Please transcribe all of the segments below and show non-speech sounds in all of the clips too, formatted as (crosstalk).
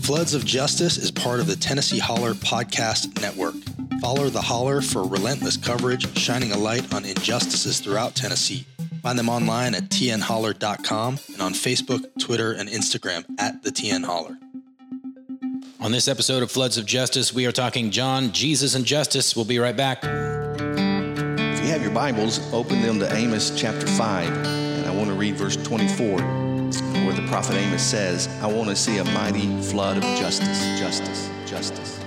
Floods of Justice is part of the Tennessee Holler Podcast Network. Follow the Holler for relentless coverage, shining a light on injustices throughout Tennessee. Find them online at tnholler.com and on Facebook, Twitter, and Instagram at the TN Holler. On this episode of Floods of Justice, we are talking John, Jesus, and Justice. We'll be right back. If you have your Bibles, open them to Amos chapter 5. And I want to read verse 24, where the prophet Amos says, I want to see a mighty flood of justice, justice, justice.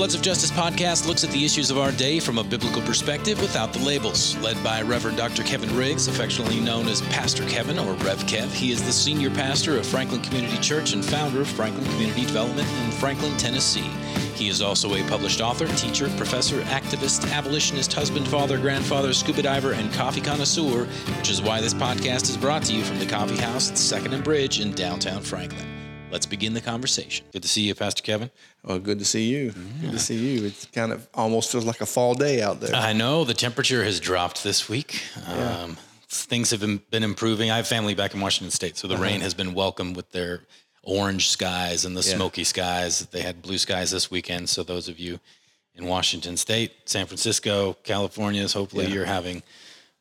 Floods of Justice podcast looks at the issues of our day from a biblical perspective without the labels. Led by Reverend Dr. Kevin Riggs, affectionately known as Pastor Kevin or Rev Kev, he is the senior pastor of Franklin Community Church and founder of Franklin Community Development in Franklin, Tennessee. He is also a published author, teacher, professor, activist, abolitionist, husband, father, grandfather, scuba diver, and coffee connoisseur, which is why this podcast is brought to you from the coffee house at Second and Bridge in downtown Franklin. Let's begin the conversation. Good to see you, Pastor Kevin. Well, good to see you. Good to see you. It kind of almost feels like a fall day out there. I know the temperature has dropped this week. Yeah. Um, things have been, been improving. I have family back in Washington State, so the rain has been welcome with their orange skies and the Yeah. smoky skies. They had blue skies this weekend. So those of you in Washington State, San Francisco, California, is hopefully Yeah. you're having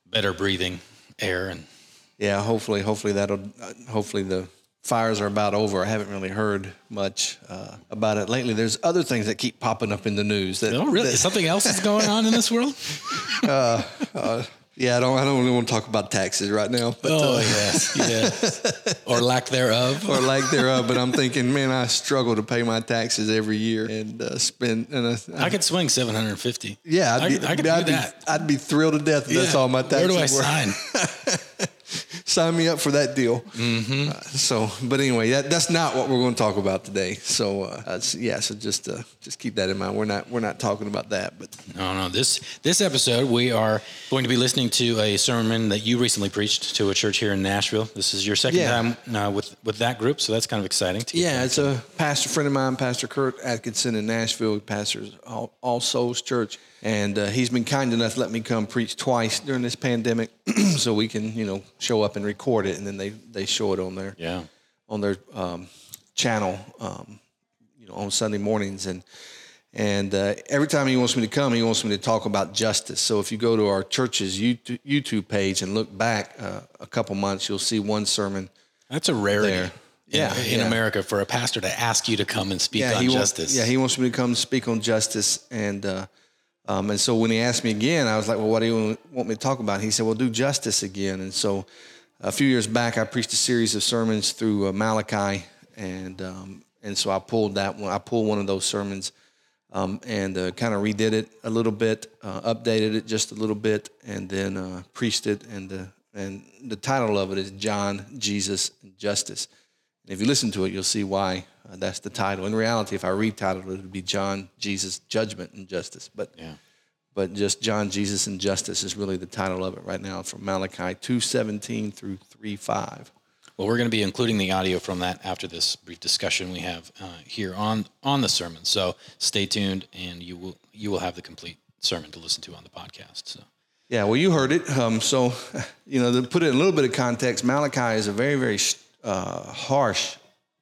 better breathing air and Yeah, hopefully, hopefully that'll, uh, hopefully the fires are about over. I haven't really heard much uh, about it lately. There's other things that keep popping up in the news. That, Oh, really? that- Something else is going on in this world? (laughs) yeah, I don't, I don't really want to talk about taxes right now, but Oh, uh, yes, yes. (laughs) Or lack thereof. or lack thereof. But I'm thinking, man, I struggle to pay my taxes every year and uh, spend. And uh, I could swing 750. yeah, I'd I be, could- I could I'd do be, that. I'd be thrilled to death if that's all my taxes. Where do I were. sign? (laughs) Sign me up for that deal. Mm-hmm. Uh, so, but anyway, that, that's not what we're going to talk about today. So, uh, that's- yeah, so just uh, just keep that in mind. We're not we're not talking about that, but No, no. This this episode, we are going to be listening to a sermon that you recently preached to a church here in Nashville. This is your second Yeah. time uh, with with that group, so that's kind of exciting. To Yeah, it's a pastor friend of mine, Pastor Kurt Atkinson in Nashville. He pastors All, All Souls Church, and uh, he's been kind enough to let me come preach twice during this pandemic, (clears throat) so we can you know show up and record it, and then they they show it on their yeah. on their um, channel, um, you know, on Sunday mornings, and and uh, every time he wants me to come, he wants me to talk about justice. So if you go to our church's YouTube page and look back uh, a couple months, you'll see one sermon. That's a rarity. There. in- Yeah, in yeah. America for a pastor to ask you to come and speak on he justice. Wants, yeah, he wants me to come speak on justice, and uh, um, and so when he asked me again, I was like, "Well, what do you want me to talk about?" He said, "Well, do justice again." And so a few years back, I preached a series of sermons through uh, Malachi, and um, and so I pulled that one. I pulled one of those sermons. Um, and uh, kind of redid it a little bit, uh, updated it just a little bit, and then uh, preached it. And the and the title of it is John, Jesus, and Justice. And if you listen to it, you'll see why uh, that's the title. In reality, if I retitled it, it would be John, Jesus, Judgment, and Justice. But Yeah. But just John, Jesus, and Justice is really the title of it right now from Malachi 2.17 through 3.5. Well, we're going to be including the audio from that after this brief discussion we have uh, here on on the sermon. So stay tuned, and you will you will have the complete sermon to listen to on the podcast. So Yeah, well, you heard it. Um, so, (laughs) you know, to put it in a little bit of context, Malachi is a very, very uh, harsh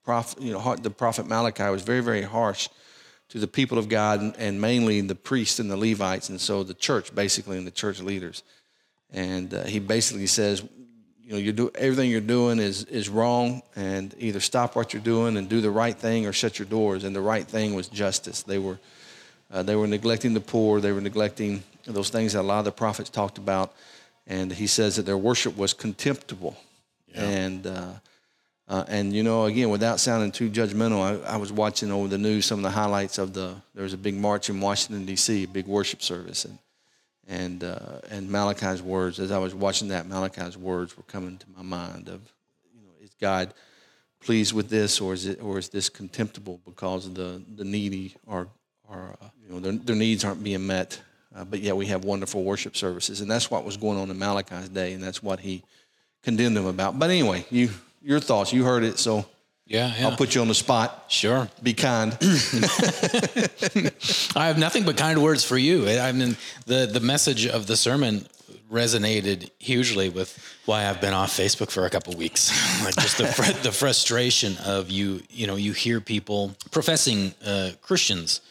prophet. You know, the prophet Malachi was very, very harsh to the people of God and, mainly the priests and the Levites, and so the church, basically, and the church leaders. And uh, he basically says, you know, you do everything you're doing is is wrong, and either stop what you're doing and do the right thing, or shut your doors. And the right thing was justice. They were uh, they were neglecting the poor. They were neglecting those things that a lot of the prophets talked about. And he says that their worship was contemptible. And uh, uh, and you know, again, without sounding too judgmental, I, I was watching over the news some of the highlights of the. There was a big march in Washington D.C., a big worship service, and and uh, and Malachi's words. As I was watching that, Malachi's words were coming to my mind of, you know, is God pleased with this, or is it, or is this contemptible because the the needy are are uh, you know their, their needs aren't being met, uh, but yet we have wonderful worship services, and that's what was going on in Malachi's day, and that's what he condemned them about. But anyway, you your thoughts, you heard it, so yeah, yeah. I'll put you on the spot. sure. Be kind. (laughs) (laughs) I have nothing but kind words for you. I mean, the the message of the sermon resonated hugely with why I've been off Facebook for a couple weeks. (laughs) like just the fr- the frustration of you, you know, you hear people professing uh, Christians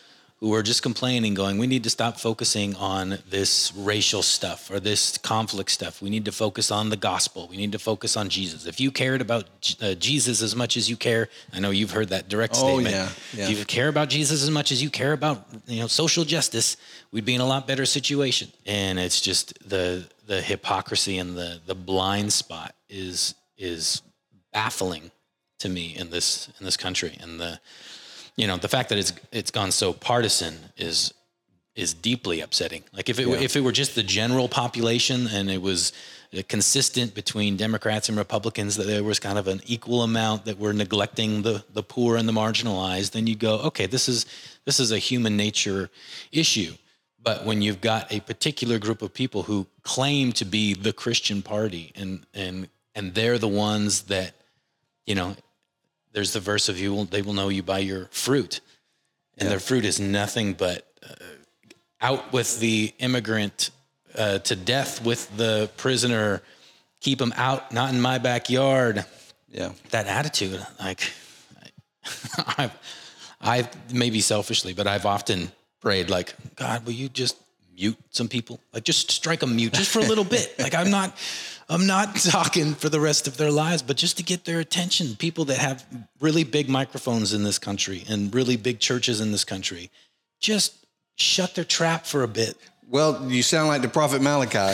who are just complaining, going, "We need to stop focusing on this racial stuff or this conflict stuff. We need to focus on the gospel. We need to focus on Jesus. If you cared about uh, Jesus as much as you care, I know you've heard that direct Oh, statement. yeah, yeah. If you care about Jesus as much as you care about you know social justice, we'd be in a lot better situation. And it's just the the hypocrisy and the the blind spot is is baffling to me in this in this country. And the you know the fact that it's it's gone so partisan is is deeply upsetting. Like if it Yeah. if it were just the general population and it was uh, consistent between Democrats and Republicans that there was kind of an equal amount that were neglecting the the poor and the marginalized, then you go, okay, this is this is a human nature issue. But when you've got a particular group of people who claim to be the Christian party and and and they're the ones that you know there's the verse of you will they will know you by your fruit. And their fruit is nothing but uh, out with the immigrant uh, to death with the prisoner. Keep them out not in my backyard. Yeah. that attitude like i (laughs) i maybe selfishly but i've often prayed like god will you just mute some people? Like just strike them mute just for a little bit. Like i'm not i'm not (laughs) talking for the rest of their lives but just to get their attention people that have really big microphones in this country and really big churches in this country just shut their trap for a bit Well, you sound like the prophet Malachi,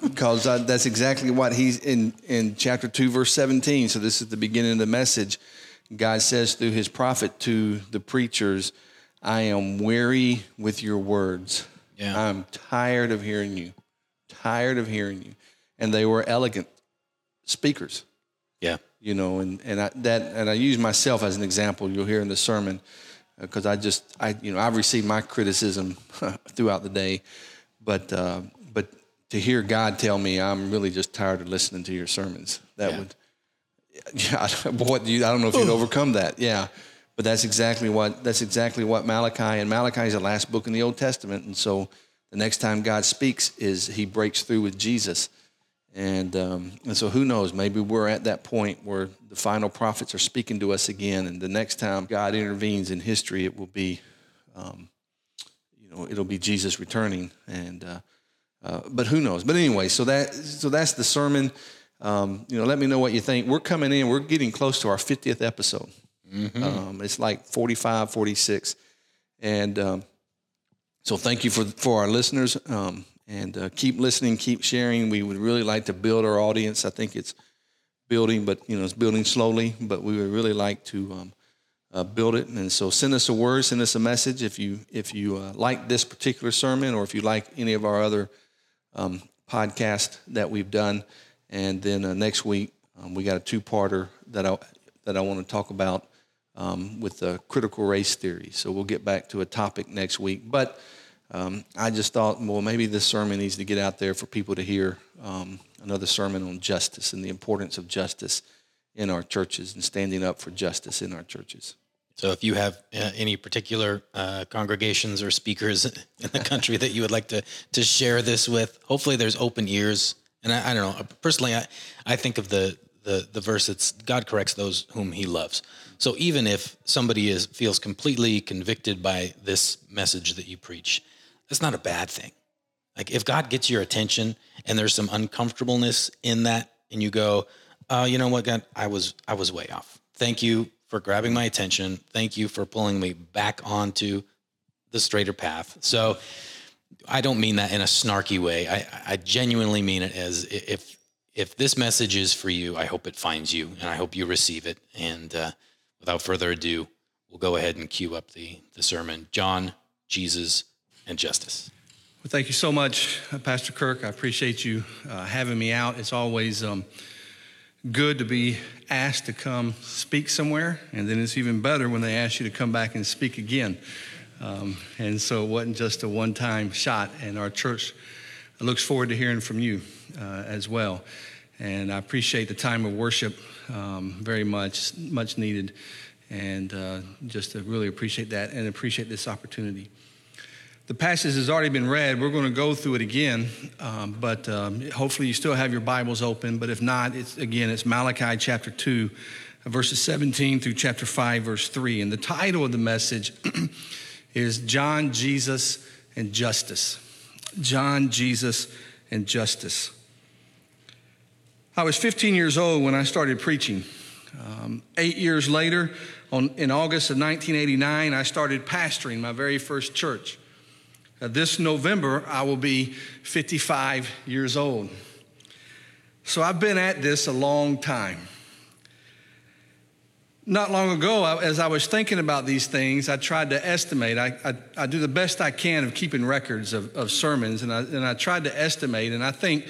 (laughs) because uh, that's exactly what he's in in chapter two, verse seventeen. So this is the beginning of the message. God says through His prophet to the preachers, "I am weary with your words. Yeah. I'm tired of hearing you, tired of hearing you." And they were elegant speakers yeah you know, and and I, that and I use myself as an example. You'll hear in the sermon because I just I you know I've received my criticism (laughs) throughout the day, but uh, but to hear God tell me I'm really just tired of listening to your sermons, that Yeah. would (laughs) yeah, what you I don't know if you'd overcome that, yeah. But that's exactly what that's exactly what Malachi and Malachi is the last book in the Old Testament, and so the next time God speaks is He breaks through with Jesus. And um, and so who knows? Maybe we're at that point where the final prophets are speaking to us again, and the next time God intervenes in history, it will be, um, you know, it'll be Jesus returning. And uh, uh, but who knows? But anyway, so that so that's the sermon. Um, you know, let me know what you think. We're coming in. We're getting close to our 50th episode. Um, it's like 45, 46, and um, so thank you for for our listeners. Um, and uh, keep listening, keep sharing. We would really like to build our audience. I think it's building, but you know it's building slowly. But we would really like to um, uh, build it. And so send us a word, send us a message if you if you uh, like this particular sermon or if you like any of our other um, podcast that we've done. And then uh, next week um, we got a two-parter that I that I want to talk about um, with the critical race theory. So we'll get back to a topic next week. But um, I just thought, well, maybe this sermon needs to get out there for people to hear um, another sermon on justice and the importance of justice in our churches and standing up for justice in our churches. So, if you have uh, any particular uh, congregations or speakers (laughs) in the country that you would like to to share this with, hopefully there's open ears. And I, I don't know. Personally, I, I think of the, the the verse that's God corrects those whom He loves. So even if somebody is feels completely convicted by this message that you preach, that's not a bad thing. Like if God gets your attention and there's some uncomfortableness in that, and you go, uh, you know what, God, I was I was way off. Thank you for grabbing my attention. Thank you for pulling me back onto the straighter path. So I don't mean that in a snarky way. I, I genuinely mean it as if if this message is for you, I hope it finds you, and I hope you receive it. And uh, without further ado, we'll go ahead and cue up the the sermon: John, Jesus, and justice. Well, thank you so much, uh, Pastor Kirk. I appreciate you uh, having me out. It's always um, good to be asked to come speak somewhere, and then it's even better when they ask you to come back and speak again. Um, and so it wasn't just a one time shot, and our church looks forward to hearing from you uh, as well. And I appreciate the time of worship um, very much, much needed, and uh, just to really appreciate that and appreciate this opportunity. The passage has already been read. We're going to go through it again, um, but um, hopefully you still have your Bibles open. But if not, it's again, it's Malachi chapter 2, verses 17 through chapter 5, verse 3. And the title of the message (clears throat) is John, Jesus, and Justice. John, Jesus, and Justice. I was 15 years old when I started preaching. Um, eight years later, on, in August of 1989, I started pastoring my very first church. Uh, this November, I will be 55 years old. So I've been at this a long time. Not long ago, as I was thinking about these things, I tried to estimate. I, I, I do the best I can of keeping records of, of sermons, and I, and I tried to estimate. And I think,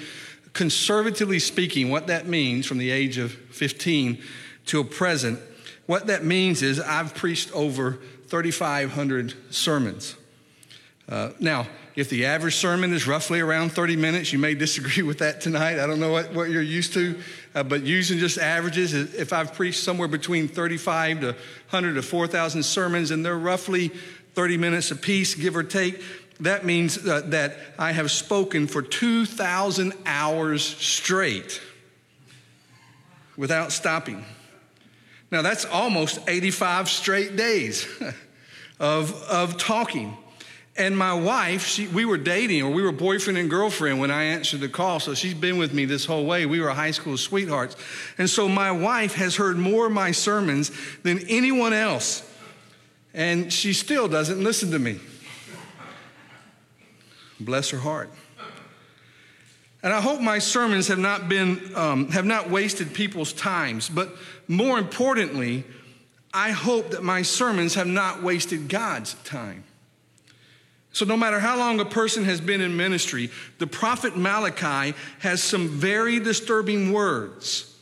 conservatively speaking, what that means from the age of 15 to a present, what that means is I've preached over 3,500 sermons. Uh, now, if the average sermon is roughly around 30 minutes, you may disagree (laughs) with that tonight. I don't know what, what you're used to, uh, but using just averages, if I've preached somewhere between 35 to 100 to 4,000 sermons and they're roughly 30 minutes apiece, give or take, that means uh, that I have spoken for 2,000 hours straight without stopping. Now, that's almost 85 straight days (laughs) of, of talking. And my wife, she, we were dating or we were boyfriend and girlfriend when I answered the call. So she's been with me this whole way. We were high school sweethearts. And so my wife has heard more of my sermons than anyone else. And she still doesn't listen to me. Bless her heart. And I hope my sermons have not been, um, have not wasted people's times. But more importantly, I hope that my sermons have not wasted God's time. So, no matter how long a person has been in ministry, the prophet Malachi has some very disturbing words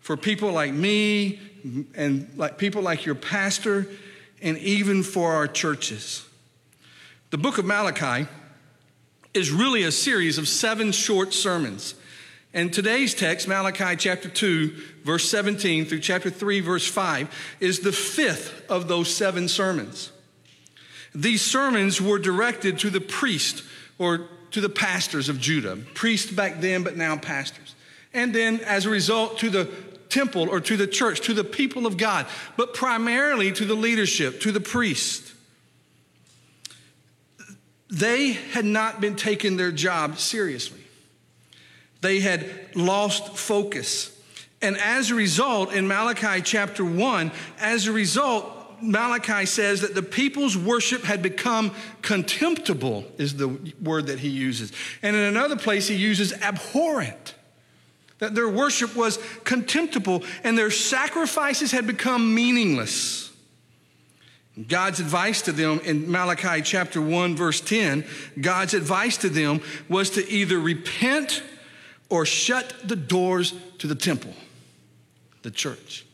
for people like me and like people like your pastor and even for our churches. The book of Malachi is really a series of seven short sermons. And today's text, Malachi chapter 2, verse 17 through chapter 3, verse 5, is the fifth of those seven sermons. These sermons were directed to the priest or to the pastors of Judah, priests back then, but now pastors. And then, as a result, to the temple or to the church, to the people of God, but primarily to the leadership, to the priest. They had not been taking their job seriously. They had lost focus. And as a result, in Malachi chapter 1, as a result, Malachi says that the people's worship had become contemptible, is the word that he uses. And in another place, he uses abhorrent. That their worship was contemptible and their sacrifices had become meaningless. God's advice to them in Malachi chapter 1, verse 10, God's advice to them was to either repent or shut the doors to the temple, the church.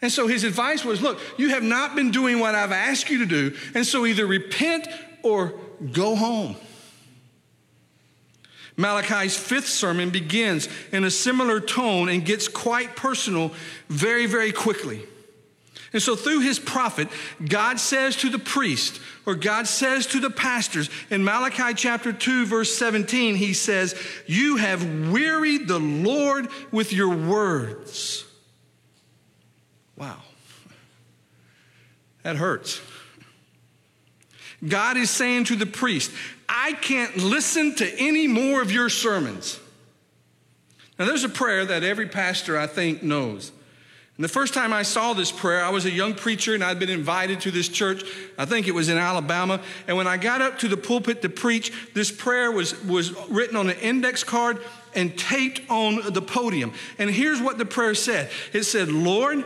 And so his advice was look, you have not been doing what I've asked you to do, and so either repent or go home. Malachi's fifth sermon begins in a similar tone and gets quite personal very, very quickly. And so, through his prophet, God says to the priest, or God says to the pastors, in Malachi chapter 2, verse 17, he says, You have wearied the Lord with your words. Wow. That hurts. God is saying to the priest, I can't listen to any more of your sermons. Now, there's a prayer that every pastor, I think, knows. And the first time I saw this prayer, I was a young preacher and I'd been invited to this church. I think it was in Alabama. And when I got up to the pulpit to preach, this prayer was, was written on an index card and taped on the podium. And here's what the prayer said it said, Lord,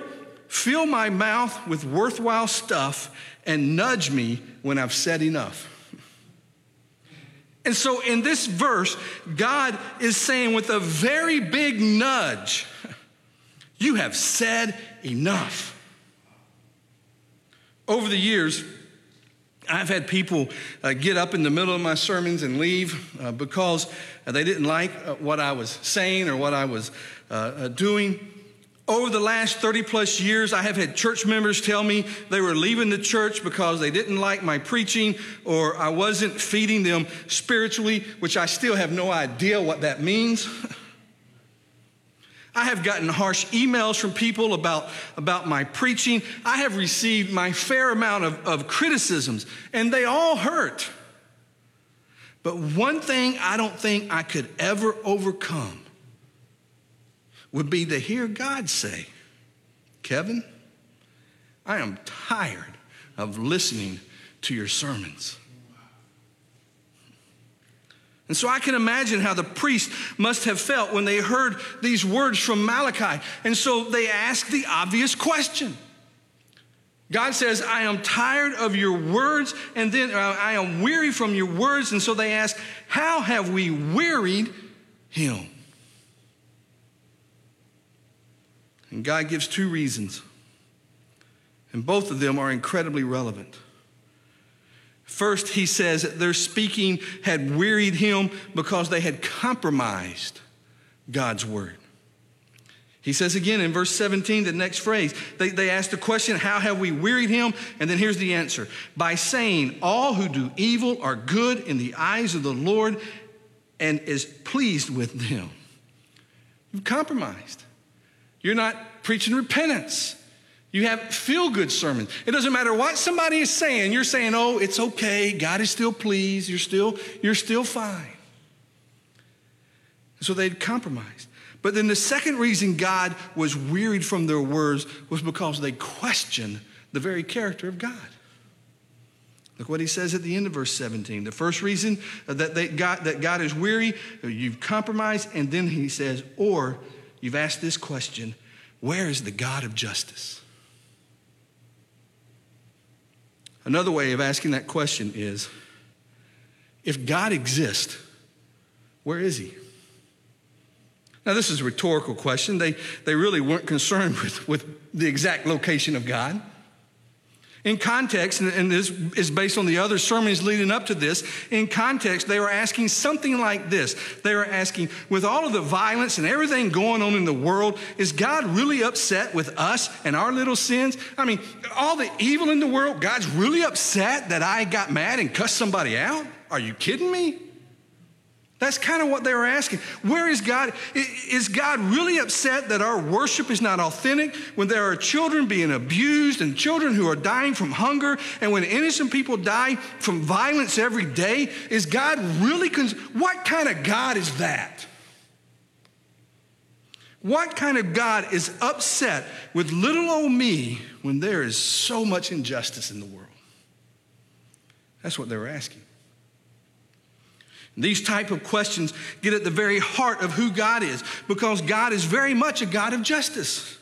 Fill my mouth with worthwhile stuff and nudge me when I've said enough. And so in this verse, God is saying with a very big nudge, You have said enough. Over the years, I've had people uh, get up in the middle of my sermons and leave uh, because they didn't like uh, what I was saying or what I was uh, uh, doing. Over the last 30 plus years, I have had church members tell me they were leaving the church because they didn't like my preaching or I wasn't feeding them spiritually, which I still have no idea what that means. (laughs) I have gotten harsh emails from people about, about my preaching. I have received my fair amount of, of criticisms, and they all hurt. But one thing I don't think I could ever overcome would be to hear God say, Kevin, I am tired of listening to your sermons. And so I can imagine how the priest must have felt when they heard these words from Malachi. And so they asked the obvious question. God says, I am tired of your words, and then uh, I am weary from your words. And so they ask, How have we wearied him? And God gives two reasons, and both of them are incredibly relevant. First, he says that their speaking had wearied him because they had compromised God's word. He says again in verse 17, the next phrase, they, they ask the question, How have we wearied him? And then here's the answer by saying, All who do evil are good in the eyes of the Lord and is pleased with them. You've compromised. You're not preaching repentance. You have feel good sermons. It doesn't matter what somebody is saying, you're saying, oh, it's okay. God is still pleased. You're still, you're still fine. So they'd compromised. But then the second reason God was wearied from their words was because they questioned the very character of God. Look what he says at the end of verse 17. The first reason that, they got, that God is weary, you've compromised, and then he says, or you've asked this question where is the God of justice? Another way of asking that question is if God exists, where is he? Now, this is a rhetorical question. They, they really weren't concerned (laughs) with, with the exact location of God. In context, and this is based on the other sermons leading up to this, in context, they were asking something like this. They were asking, with all of the violence and everything going on in the world, is God really upset with us and our little sins? I mean, all the evil in the world, God's really upset that I got mad and cussed somebody out? Are you kidding me? That's kind of what they were asking. Where is God? Is God really upset that our worship is not authentic when there are children being abused and children who are dying from hunger and when innocent people die from violence every day? Is God really, what kind of God is that? What kind of God is upset with little old me when there is so much injustice in the world? That's what they were asking. These type of questions get at the very heart of who God is because God is very much a God of justice.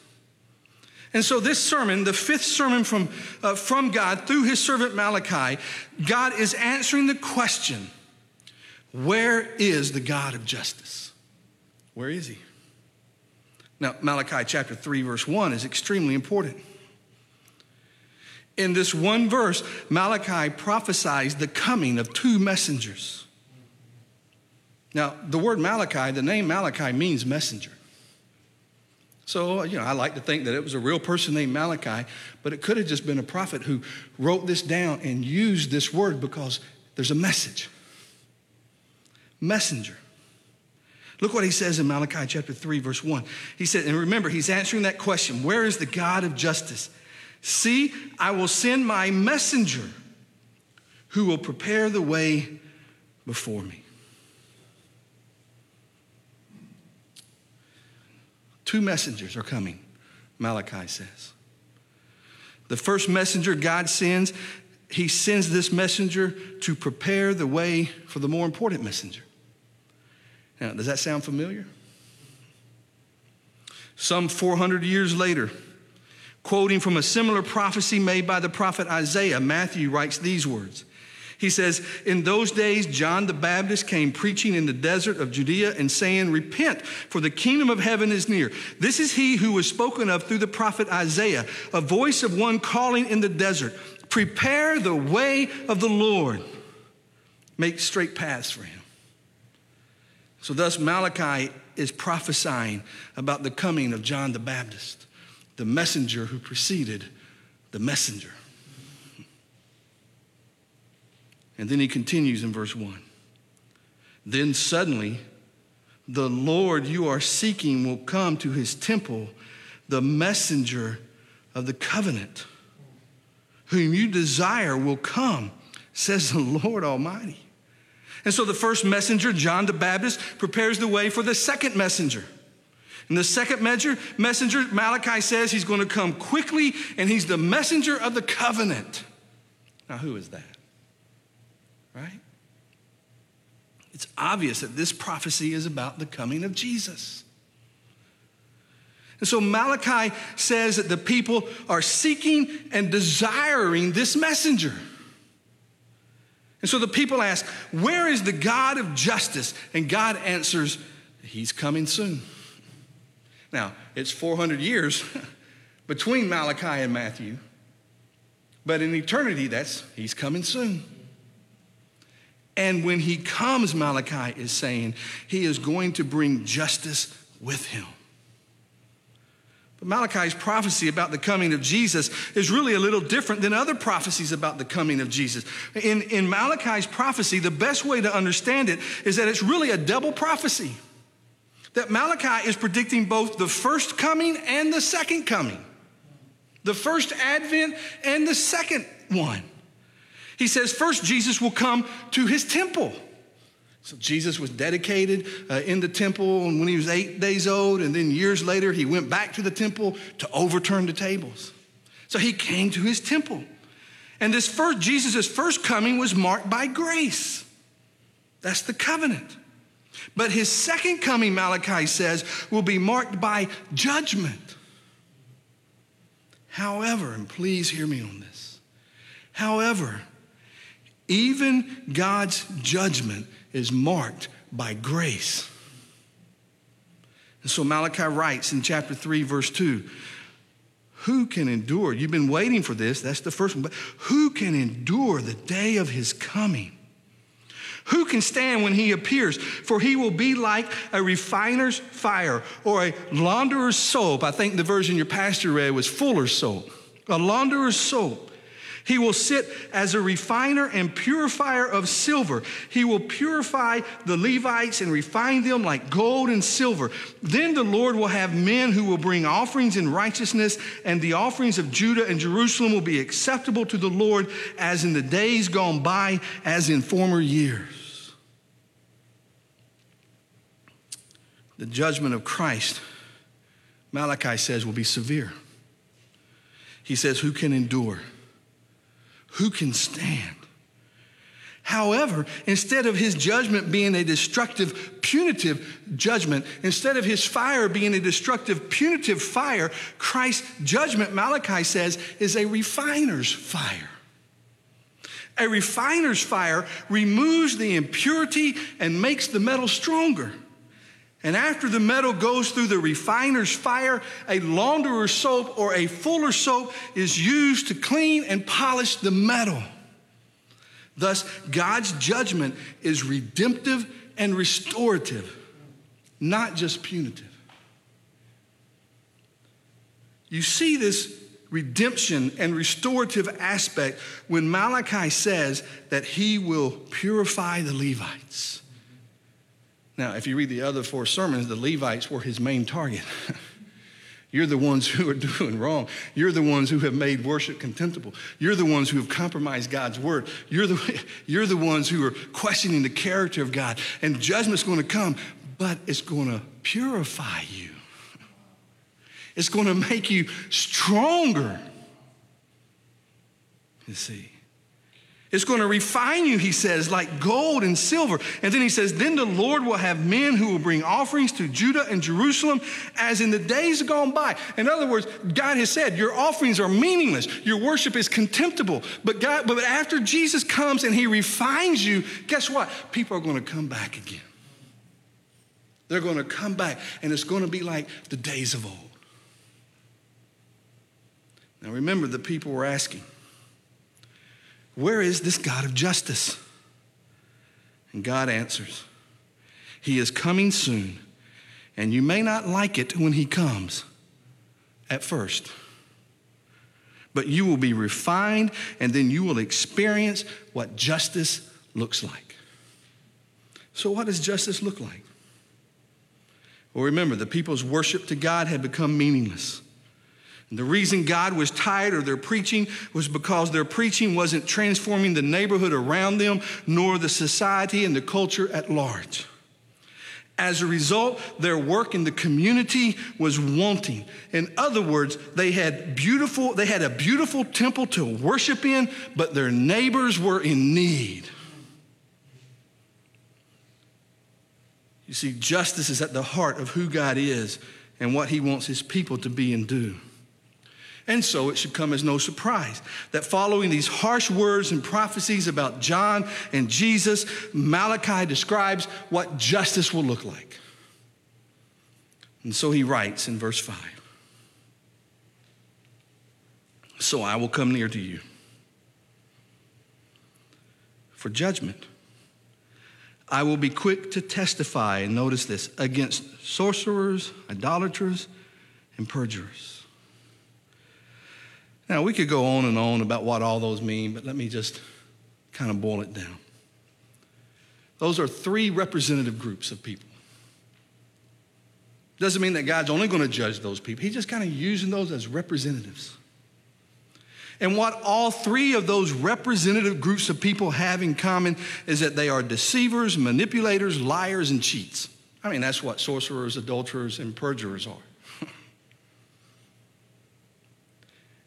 And so, this sermon, the fifth sermon from, uh, from God through his servant Malachi, God is answering the question where is the God of justice? Where is he? Now, Malachi chapter 3, verse 1 is extremely important. In this one verse, Malachi prophesies the coming of two messengers. Now, the word Malachi, the name Malachi means messenger. So, you know, I like to think that it was a real person named Malachi, but it could have just been a prophet who wrote this down and used this word because there's a message. Messenger. Look what he says in Malachi chapter 3, verse 1. He said, and remember, he's answering that question where is the God of justice? See, I will send my messenger who will prepare the way before me. Two messengers are coming, Malachi says. The first messenger God sends, he sends this messenger to prepare the way for the more important messenger. Now, does that sound familiar? Some 400 years later, quoting from a similar prophecy made by the prophet Isaiah, Matthew writes these words he says, In those days, John the Baptist came preaching in the desert of Judea and saying, Repent, for the kingdom of heaven is near. This is he who was spoken of through the prophet Isaiah, a voice of one calling in the desert, Prepare the way of the Lord, make straight paths for him. So, thus, Malachi is prophesying about the coming of John the Baptist, the messenger who preceded the messenger. And then he continues in verse 1. Then suddenly, the Lord you are seeking will come to his temple, the messenger of the covenant, whom you desire will come, says the (laughs) Lord Almighty. And so the first messenger, John the Baptist, prepares the way for the second messenger. And the second messenger, Malachi says he's going to come quickly and he's the messenger of the covenant. Now, who is that? Right? It's obvious that this prophecy is about the coming of Jesus. And so Malachi says that the people are seeking and desiring this messenger. And so the people ask, Where is the God of justice? And God answers, He's coming soon. Now, it's 400 years (laughs) between Malachi and Matthew, but in eternity, that's He's coming soon. And when He comes, Malachi is saying, He is going to bring justice with Him. But Malachi's prophecy about the coming of Jesus is really a little different than other prophecies about the coming of Jesus. In, in Malachi's prophecy, the best way to understand it is that it's really a double prophecy. That Malachi is predicting both the first coming and the second coming, the first advent and the second one. He says, first, Jesus will come to his temple. So Jesus was dedicated uh, in the temple and when he was eight days old, and then years later he went back to the temple to overturn the tables. So he came to his temple. And this first, Jesus' first coming was marked by grace. That's the covenant. But his second coming, Malachi says, will be marked by judgment. However, and please hear me on this, however, even God's judgment is marked by grace. And so Malachi writes in chapter 3, verse 2 Who can endure? You've been waiting for this. That's the first one. But who can endure the day of his coming? Who can stand when he appears? For he will be like a refiner's fire or a launderer's soap. I think the version your pastor read was fuller's soap. A launderer's soap he will sit as a refiner and purifier of silver. He will purify the Levites and refine them like gold and silver. Then the Lord will have men who will bring offerings in righteousness, and the offerings of Judah and Jerusalem will be acceptable to the Lord as in the days gone by, as in former years. The judgment of Christ, Malachi says, will be severe. He says, Who can endure? Who can stand? However, instead of his judgment being a destructive, punitive judgment, instead of his fire being a destructive, punitive fire, Christ's judgment, Malachi says, is a refiner's fire. A refiner's fire removes the impurity and makes the metal stronger. And after the metal goes through the refiner's fire, a launderer's soap or a fuller soap is used to clean and polish the metal. Thus, God's judgment is redemptive and restorative, not just punitive. You see this redemption and restorative aspect when Malachi says that he will purify the Levites. Now, if you read the other four sermons, the Levites were his main target. (laughs) You're the ones who are doing wrong. You're the ones who have made worship contemptible. You're the ones who have compromised God's word. You're the, (laughs) you're the ones who are questioning the character of God. And judgment's going to come, but it's going to purify you. It's going to make you stronger. You see. It's going to refine you, he says, like gold and silver. And then he says, Then the Lord will have men who will bring offerings to Judah and Jerusalem as in the days gone by. In other words, God has said, Your offerings are meaningless, your worship is contemptible. But, God, but after Jesus comes and he refines you, guess what? People are going to come back again. They're going to come back, and it's going to be like the days of old. Now remember, the people were asking, where is this God of justice? And God answers, He is coming soon, And you may not like it when he comes at first, but you will be refined and then you will experience what justice looks like. So, what does justice look like? Well, remember, the people's worship to God had become meaningless. And the reason God was tired of their preaching was because their preaching wasn't transforming the neighborhood around them, nor the society and the culture at large. As a result, their work in the community was wanting. In other words, they had beautiful, they had a beautiful temple to worship in, but their neighbors were in need. You see, justice is at the heart of who God is and what he wants his people to be and do. And so it should come as no surprise that following these harsh words and prophecies about John and Jesus, Malachi describes what justice will look like. And so he writes in verse 5 So I will come near to you for judgment. I will be quick to testify, and notice this, against sorcerers, adulterers, and perjurers. Now, we could go on and on about what all those mean, but let me just kind of boil it down. Those are three representative groups of people. Doesn't mean that God's only going to judge those people. He's just kind of using those as representatives. And what all three of those representative groups of people have in common is that they are deceivers, manipulators, liars, and cheats. I mean, that's what sorcerers, adulterers, and perjurers are.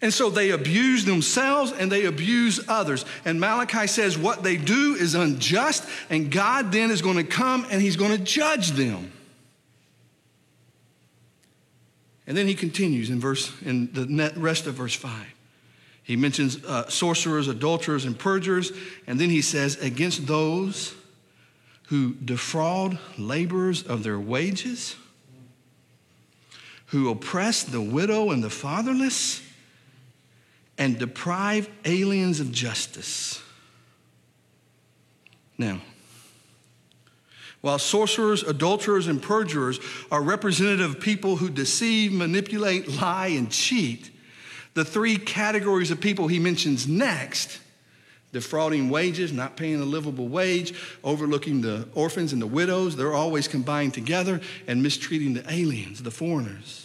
And so they abuse themselves and they abuse others. And Malachi says what they do is unjust, and God then is going to come and he's going to judge them. And then he continues in verse in the rest of verse 5. He mentions uh, sorcerers, adulterers, and perjurers, and then he says, against those who defraud laborers of their wages, who oppress the widow and the fatherless, and deprive aliens of justice. Now, while sorcerers, adulterers, and perjurers are representative of people who deceive, manipulate, lie, and cheat, the three categories of people he mentions next defrauding wages, not paying a livable wage, overlooking the orphans and the widows, they're always combined together, and mistreating the aliens, the foreigners.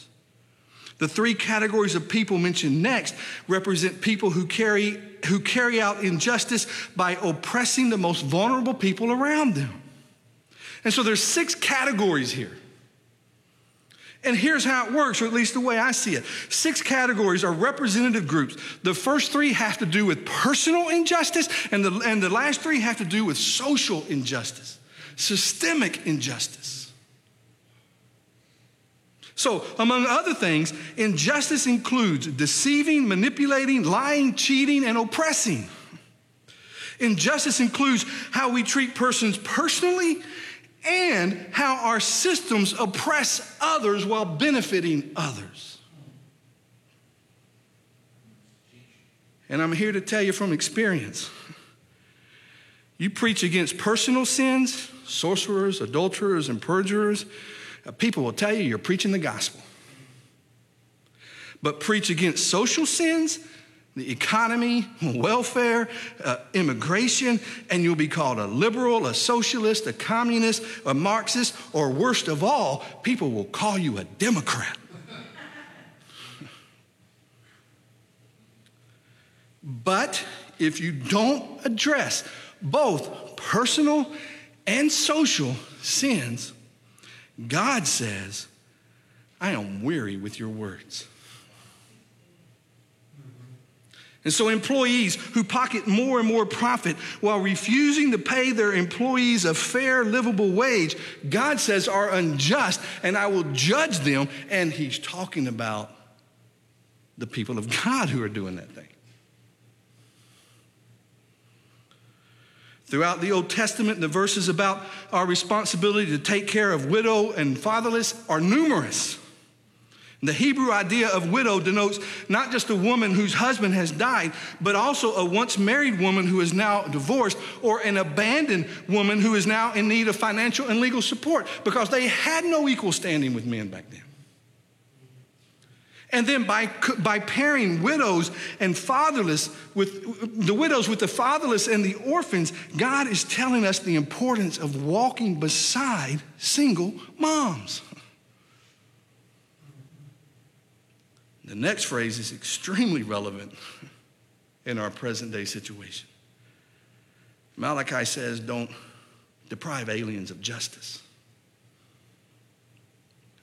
The three categories of people mentioned next represent people who carry, who carry out injustice by oppressing the most vulnerable people around them. And so there's six categories here. And here's how it works, or at least the way I see it. Six categories are representative groups. The first three have to do with personal injustice, and the, and the last three have to do with social injustice, systemic injustice. So, among other things, injustice includes deceiving, manipulating, lying, cheating, and oppressing. Injustice includes how we treat persons personally and how our systems oppress others while benefiting others. And I'm here to tell you from experience you preach against personal sins, sorcerers, adulterers, and perjurers people will tell you you're preaching the gospel. But preach against social sins, the economy, (laughs) welfare, uh, immigration, and you'll be called a liberal, a socialist, a communist, a Marxist, or worst of all, people will call you a Democrat. (laughs) but if you don't address both personal and social sins, God says, I am weary with your words. And so, employees who pocket more and more profit while refusing to pay their employees a fair, livable wage, God says are unjust, and I will judge them. And He's talking about the people of God who are doing that thing. Throughout the Old Testament, the verses about our responsibility to take care of widow and fatherless are numerous. The Hebrew idea of widow denotes not just a woman whose husband has died, but also a once married woman who is now divorced or an abandoned woman who is now in need of financial and legal support because they had no equal standing with men back then. And then by, by pairing widows and fatherless with the widows with the fatherless and the orphans, God is telling us the importance of walking beside single moms. The next phrase is extremely relevant in our present day situation. Malachi says, Don't deprive aliens of justice.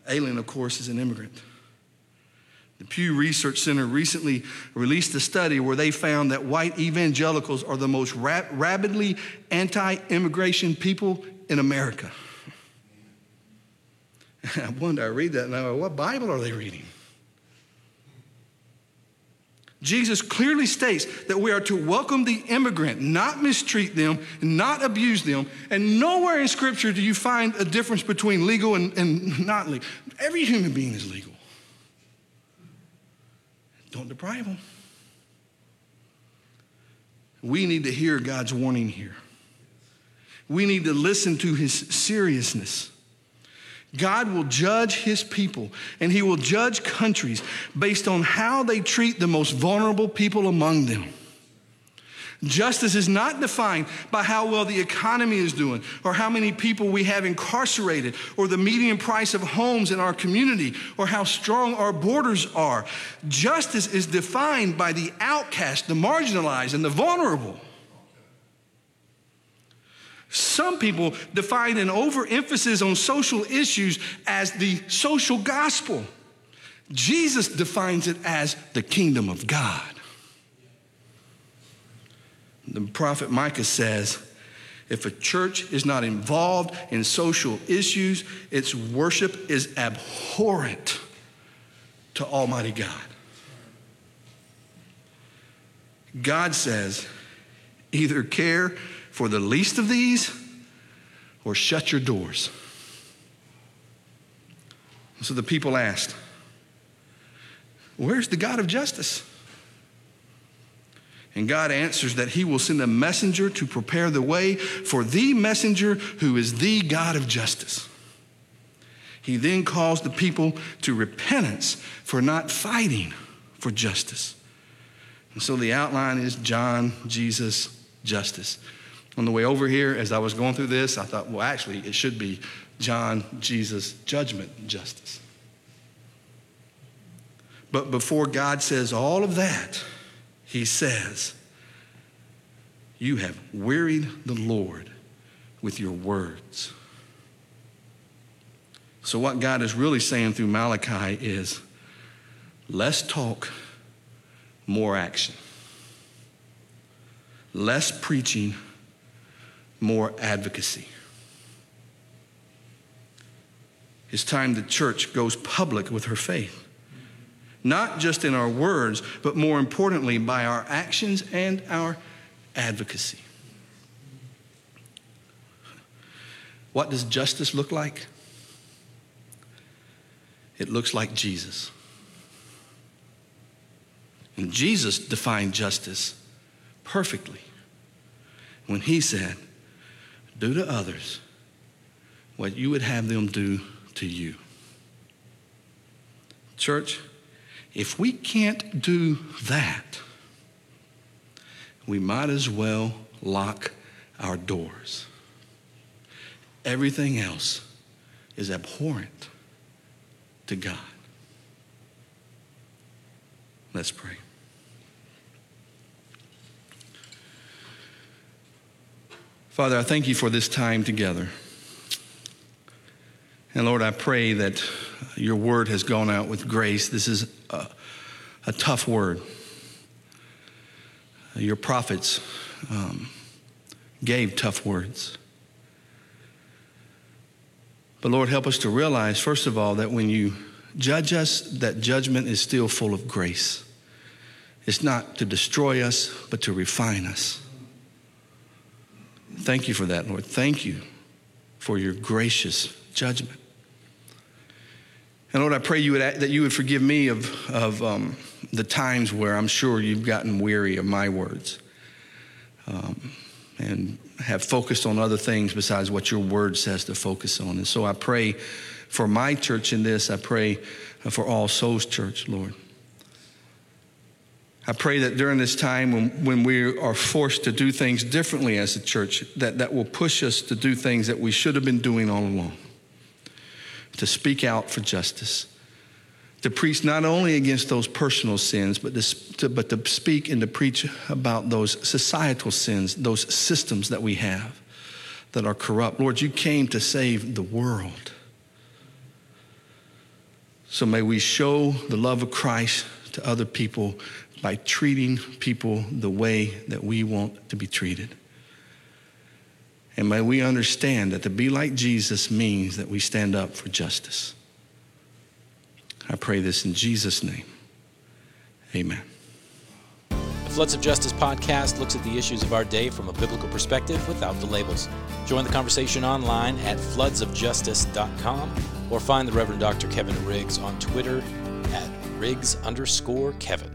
Alien, of course, is an immigrant. The Pew Research Center recently released a study where they found that white evangelicals are the most rap- rapidly anti immigration people in America. (laughs) I wonder, I read that and I go, what Bible are they reading? Jesus clearly states that we are to welcome the immigrant, not mistreat them, not abuse them. And nowhere in Scripture do you find a difference between legal and, and not legal. Every human being is legal. Don't deprive them. We need to hear God's warning here. We need to listen to his seriousness. God will judge his people and he will judge countries based on how they treat the most vulnerable people among them. Justice is not defined by how well the economy is doing or how many people we have incarcerated or the median price of homes in our community or how strong our borders are. Justice is defined by the outcast, the marginalized, and the vulnerable. Some people define an overemphasis on social issues as the social gospel. Jesus defines it as the kingdom of God. The prophet Micah says, if a church is not involved in social issues, its worship is abhorrent to Almighty God. God says, either care for the least of these or shut your doors. So the people asked, Where's the God of justice? And God answers that He will send a messenger to prepare the way for the messenger who is the God of justice. He then calls the people to repentance for not fighting for justice. And so the outline is John, Jesus, justice. On the way over here, as I was going through this, I thought, well, actually, it should be John, Jesus, judgment, justice. But before God says all of that, he says, You have wearied the Lord with your words. So, what God is really saying through Malachi is less talk, more action. Less preaching, more advocacy. It's time the church goes public with her faith not just in our words, but more importantly, by our actions and our advocacy. What does justice look like? It looks like Jesus. And Jesus defined justice perfectly when he said, Do to others what you would have them do to you. Church, if we can't do that, we might as well lock our doors. Everything else is abhorrent to God. Let's pray. Father, I thank you for this time together. And Lord, I pray that your word has gone out with grace. This is a, a tough word. Your prophets um, gave tough words. But Lord, help us to realize, first of all, that when you judge us, that judgment is still full of grace. It's not to destroy us, but to refine us. Thank you for that, Lord. Thank you for your gracious judgment. And Lord, I pray you would, that you would forgive me of, of um, the times where I'm sure you've gotten weary of my words um, and have focused on other things besides what your word says to focus on. And so I pray for my church in this. I pray for All Souls Church, Lord. I pray that during this time when, when we are forced to do things differently as a church, that, that will push us to do things that we should have been doing all along to speak out for justice, to preach not only against those personal sins, but to, but to speak and to preach about those societal sins, those systems that we have that are corrupt. Lord, you came to save the world. So may we show the love of Christ to other people by treating people the way that we want to be treated. And may we understand that to be like Jesus means that we stand up for justice. I pray this in Jesus' name. Amen. The Floods of Justice podcast looks at the issues of our day from a biblical perspective without the labels. Join the conversation online at floodsofjustice.com or find the Reverend Dr. Kevin Riggs on Twitter at Riggs underscore Kevin.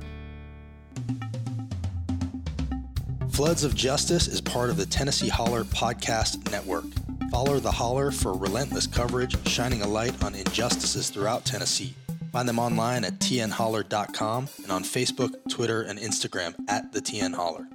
Floods of Justice is part of the Tennessee Holler Podcast Network. Follow the Holler for relentless coverage, shining a light on injustices throughout Tennessee. Find them online at tnholler.com and on Facebook, Twitter, and Instagram at the TN Holler.